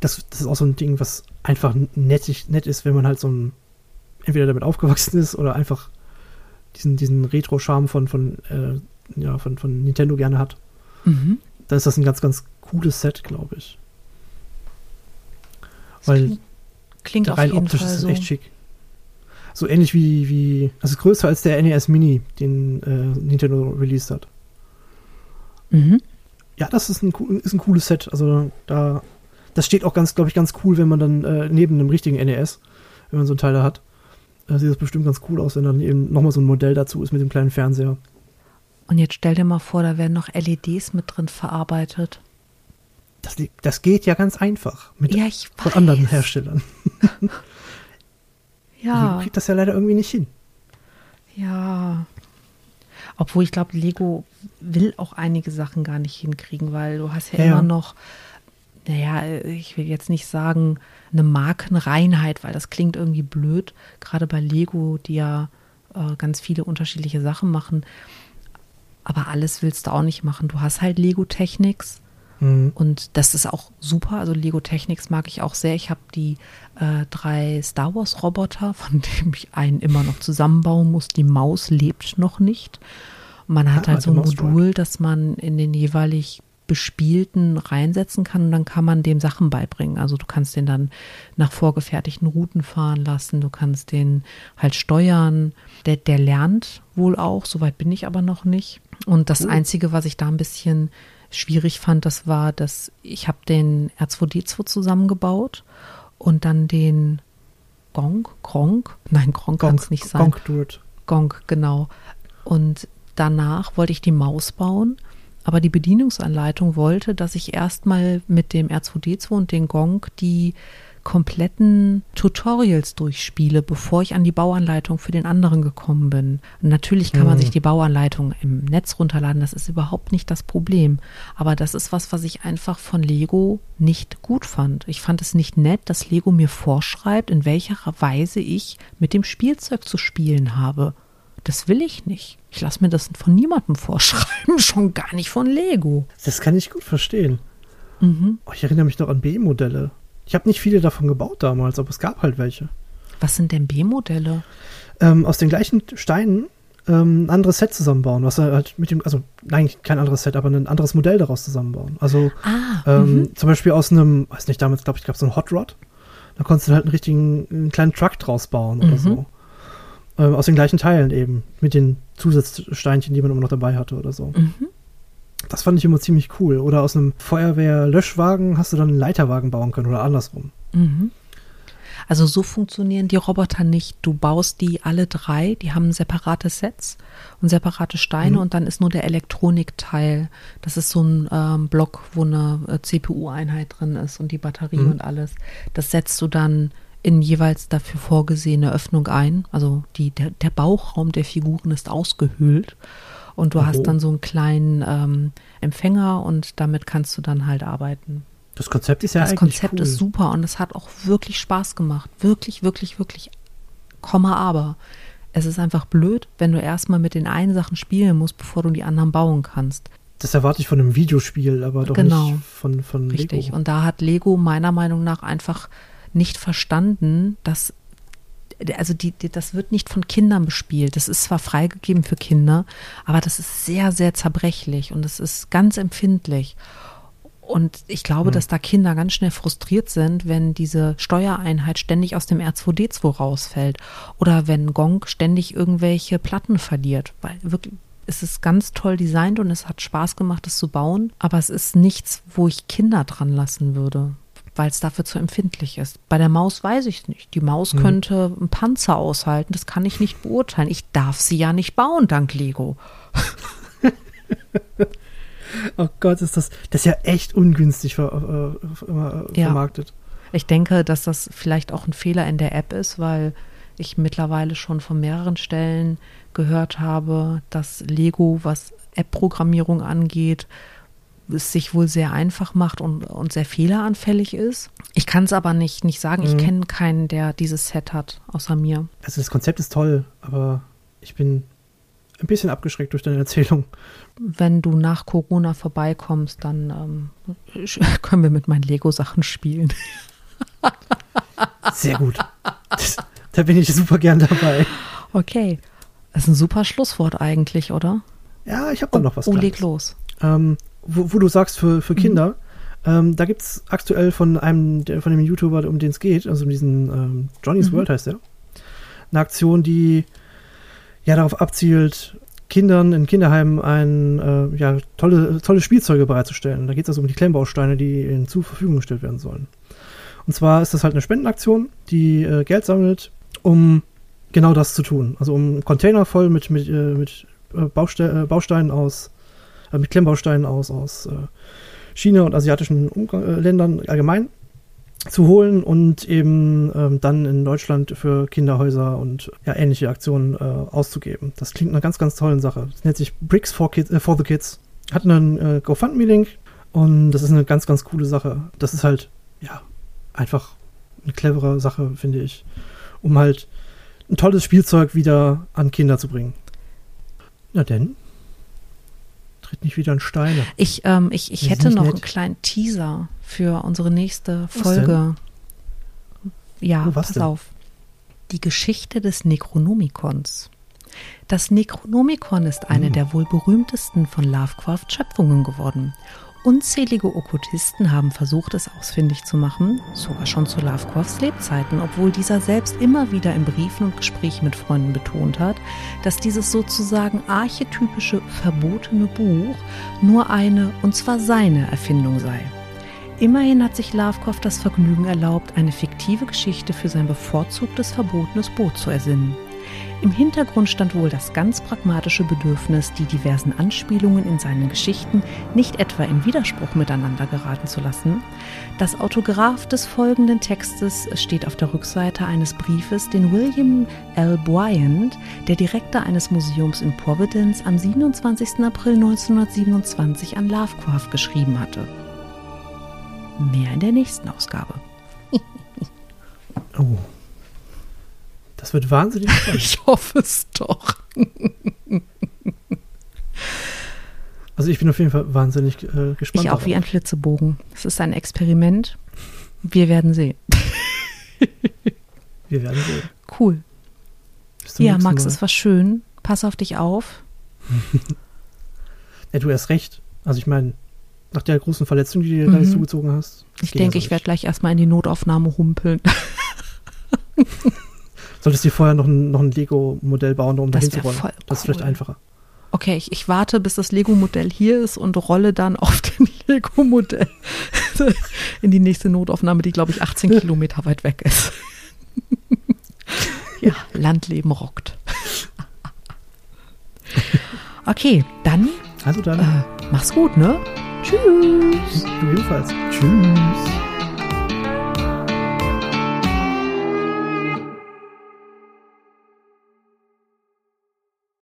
das, das ist auch so ein Ding, was einfach nett, nett ist, wenn man halt so ein, entweder damit aufgewachsen ist oder einfach diesen, diesen Retro-Charme von, von, äh, ja, von, von Nintendo gerne hat. Mhm. Dann ist das ein ganz, ganz cooles Set, glaube ich. Das Weil klingt, klingt rein optisch Fall ist es so. echt schick. So ähnlich wie, wie, also größer als der NES Mini, den äh, Nintendo released hat. Mhm. Ja, das ist ein, ist ein cooles Set. Also da, das steht auch ganz, glaube ich, ganz cool, wenn man dann äh, neben einem richtigen NES, wenn man so ein Teil da hat, äh, sieht das bestimmt ganz cool aus, wenn dann eben nochmal so ein Modell dazu ist mit dem kleinen Fernseher. Und jetzt stell dir mal vor, da werden noch LEDs mit drin verarbeitet. Das, das geht ja ganz einfach mit Ja, von anderen Herstellern. Ja. Lego kriegt das ja leider irgendwie nicht hin. Ja. Obwohl ich glaube, Lego will auch einige Sachen gar nicht hinkriegen, weil du hast ja, Ja, immer noch, naja, ich will jetzt nicht sagen, eine Markenreinheit, weil das klingt irgendwie blöd, gerade bei Lego, die ja äh, ganz viele unterschiedliche Sachen machen. Aber alles willst du auch nicht machen. Du hast halt Lego Technics, Mhm. und das ist auch super. Also Lego Technics mag ich auch sehr. Ich habe die äh, drei Star Wars Roboter, von dem ich einen immer noch zusammenbauen muss. Die Maus lebt noch nicht. Man hat Ah, halt so ein. Modul, das man in den jeweilig bespielten reinsetzen kann und dann kann man dem Sachen beibringen. Also du kannst den dann nach vorgefertigten Routen fahren lassen, du kannst den halt steuern. Der, der lernt wohl auch, soweit bin ich aber noch nicht. Und das. Einzige, was ich da ein bisschen schwierig fand, das war, dass ich habe den R2D2 zusammengebaut und dann den Gong, Gronk, nein, Gronk kann es nicht sein. Gonk do it. Gong, genau. Und danach wollte ich die Maus bauen, aber die Bedienungsanleitung wollte, dass ich erstmal mit dem R2D2 und den Gong die kompletten Tutorials durchspiele, bevor ich an die Bauanleitung für den anderen gekommen bin. Und natürlich kann man Hm. sich die Bauanleitung im Netz runterladen, das ist überhaupt nicht das Problem. Aber das ist was, was ich einfach von Lego nicht gut fand. Ich fand es nicht nett, dass Lego mir vorschreibt, in welcher Weise ich mit dem Spielzeug zu spielen habe. Das will ich nicht. Ich lasse mir das von niemandem vorschreiben, schon gar nicht von Lego. Das kann ich gut verstehen. Mhm. Oh, ich erinnere mich noch an B-Modelle. Ich habe nicht viele davon gebaut damals, aber es gab halt welche. Was sind denn B-Modelle? Ähm, aus den gleichen Steinen ähm, ein anderes Set zusammenbauen, was halt mit dem, also nein, kein anderes Set, aber ein anderes Modell daraus zusammenbauen. Also Ah, ähm, mhm. zum Beispiel aus einem, weiß nicht, damals glaube ich, gab es so einen Hot Rod. Da konntest du halt einen richtigen, einen kleinen Truck draus bauen oder Mhm. so. Ähm, aus den gleichen Teilen eben, mit den Zusatzsteinchen, die man immer noch dabei hatte oder so. Mhm. Das fand ich immer ziemlich cool. Oder aus einem Feuerwehr-Löschwagen hast du dann einen Leiterwagen bauen können oder andersrum. Mhm. Also so funktionieren die Roboter nicht. Du baust die alle drei, die haben separate Sets und separate Steine Mhm. und dann ist nur der Elektronikteil. Das ist so ein ähm, Block, wo eine äh, CPU-Einheit drin ist und die Batterie Mhm. und alles. Das setzt du dann in jeweils dafür vorgesehene Öffnung ein. Also die, der, der Bauchraum der Figuren ist ausgehöhlt. Und du Oh. hast dann so einen kleinen ähm, Empfänger und damit kannst du dann halt arbeiten. Das Konzept ist ja das Konzept cool. ist super und es hat auch wirklich Spaß gemacht. Wirklich, wirklich, wirklich. Komma aber. Es ist einfach blöd, wenn du erstmal mit den einen Sachen spielen musst, bevor du die anderen bauen kannst. Das erwarte ich von einem Videospiel, aber doch Genau. nicht von, von Richtig. Lego. Und da hat Lego meiner Meinung nach einfach nicht verstanden, dass also die, die, das wird nicht von Kindern bespielt. Das ist zwar freigegeben für Kinder, aber das ist sehr, sehr zerbrechlich und es ist ganz empfindlich. Und ich glaube, Hm. dass da Kinder ganz schnell frustriert sind, wenn diese Steuereinheit ständig aus dem R2D2 rausfällt oder wenn Gong ständig irgendwelche Platten verliert, weil wirklich es ist ganz toll designt und es hat Spaß gemacht, es zu bauen, aber es ist nichts, wo ich Kinder dran lassen würde, weil es dafür zu empfindlich ist. Bei der Maus weiß ich es nicht. Die Maus könnte einen Panzer aushalten, das kann ich nicht beurteilen. Ich darf sie ja nicht bauen, dank Lego. Oh Gott, ist das, das ist ja echt ungünstig ver, äh, äh, Ja. vermarktet. Ich denke, dass das vielleicht auch ein Fehler in der App ist, weil ich mittlerweile schon von mehreren Stellen gehört habe, dass Lego, was App-Programmierung angeht, es sich wohl sehr einfach macht und, und sehr fehleranfällig ist. Ich kann es aber nicht, nicht sagen. Ich Mhm. kenne keinen, der dieses Set hat, außer mir. Also das Konzept ist toll, aber ich bin ein bisschen abgeschreckt durch deine Erzählung. Wenn du nach Corona vorbeikommst, dann ähm, können wir mit meinen Lego-Sachen spielen. Sehr gut. Das, da bin ich super gern dabei. Okay. Das ist ein super Schlusswort eigentlich, oder? Ja, ich habe da noch was. oh, leg Kleines. los. Ähm, wo, wo du sagst für, für Kinder, ähm, da gibt es aktuell von einem der, von dem YouTuber, um den es geht, also diesen ähm, Johnny's Mhm. World heißt der, eine Aktion, die ja darauf abzielt, Kindern in Kinderheimen ein äh, ja, tolle, tolle Spielzeuge bereitzustellen. Da geht es also um die Klemmbausteine, die ihnen zur Verfügung gestellt werden sollen. Und zwar ist das halt eine Spendenaktion, die äh, Geld sammelt, um genau das zu tun. Also um Container voll mit, mit, äh, mit äh, Bauste äh, Bausteinen aus, äh, mit Klemmbausteinen aus, aus äh, China und asiatischen Umgang, äh, Ländern allgemein zu holen und eben ähm, dann in Deutschland für Kinderhäuser und ja, ähnliche Aktionen äh, auszugeben. Das klingt einer ganz, ganz tollen Sache. Das nennt sich Bricks for, Kids, äh, for the Kids. Hat einen äh, GoFundMe-Link und das ist eine ganz, ganz coole Sache. Das ist halt, ja, einfach eine clevere Sache, finde ich, um halt ein tolles Spielzeug wieder an Kinder zu bringen. Na denn, tritt nicht wieder in Steine. Ich, ähm, ich, ich hätte noch nett. einen kleinen Teaser für unsere nächste Folge. Ja, Oh, pass denn? auf. Die Geschichte des Necronomicons. Das Necronomicon ist eine Hm. der wohl berühmtesten von Lovecraft Schöpfungen geworden. Unzählige Okkultisten haben versucht, es ausfindig zu machen, sogar schon zu Lovecrafts Lebzeiten, obwohl dieser selbst immer wieder in Briefen und Gesprächen mit Freunden betont hat, dass dieses sozusagen archetypische verbotene Buch nur eine, und zwar seine Erfindung sei. Immerhin hat sich Lovecraft das Vergnügen erlaubt, eine fiktive Geschichte für sein bevorzugtes verbotenes Boot zu ersinnen. Im Hintergrund stand wohl das ganz pragmatische Bedürfnis, die diversen Anspielungen in seinen Geschichten nicht etwa in Widerspruch miteinander geraten zu lassen. Das Autograph des folgenden Textes steht auf der Rückseite eines Briefes, den William L. Bryant, der Direktor eines Museums in Providence, am 27. April 1927 an Lovecraft geschrieben hatte. Mehr in der nächsten Ausgabe. Oh. Das wird wahnsinnig spannend. Ich hoffe es doch. Also ich bin auf jeden Fall wahnsinnig äh, gespannt. Ich auch wie darauf. ein Flitzebogen. Es ist ein Experiment. Wir werden sehen. Wir werden sehen. Cool. Ja, Max, es war schön. Pass auf dich auf. Ja, du hast recht. Also ich meine, nach der großen Verletzung, die du dir Mhm. zugezogen hast. Ich denke, ich werde nicht. gleich erstmal in die Notaufnahme humpeln. Solltest dir vorher noch ein, noch ein Lego-Modell bauen, um Das dahin zu rollen. voll Das ist vielleicht cool. einfacher. Okay, ich, ich warte, bis das Lego-Modell hier ist und rolle dann auf dem Lego-Modell in die nächste Notaufnahme, die, glaube ich, 18 Kilometer weit weg ist. ja, Landleben rockt. Okay, dann Also dann, äh, mach's gut, ne? Tschüss. du ebenfalls. Tschüss.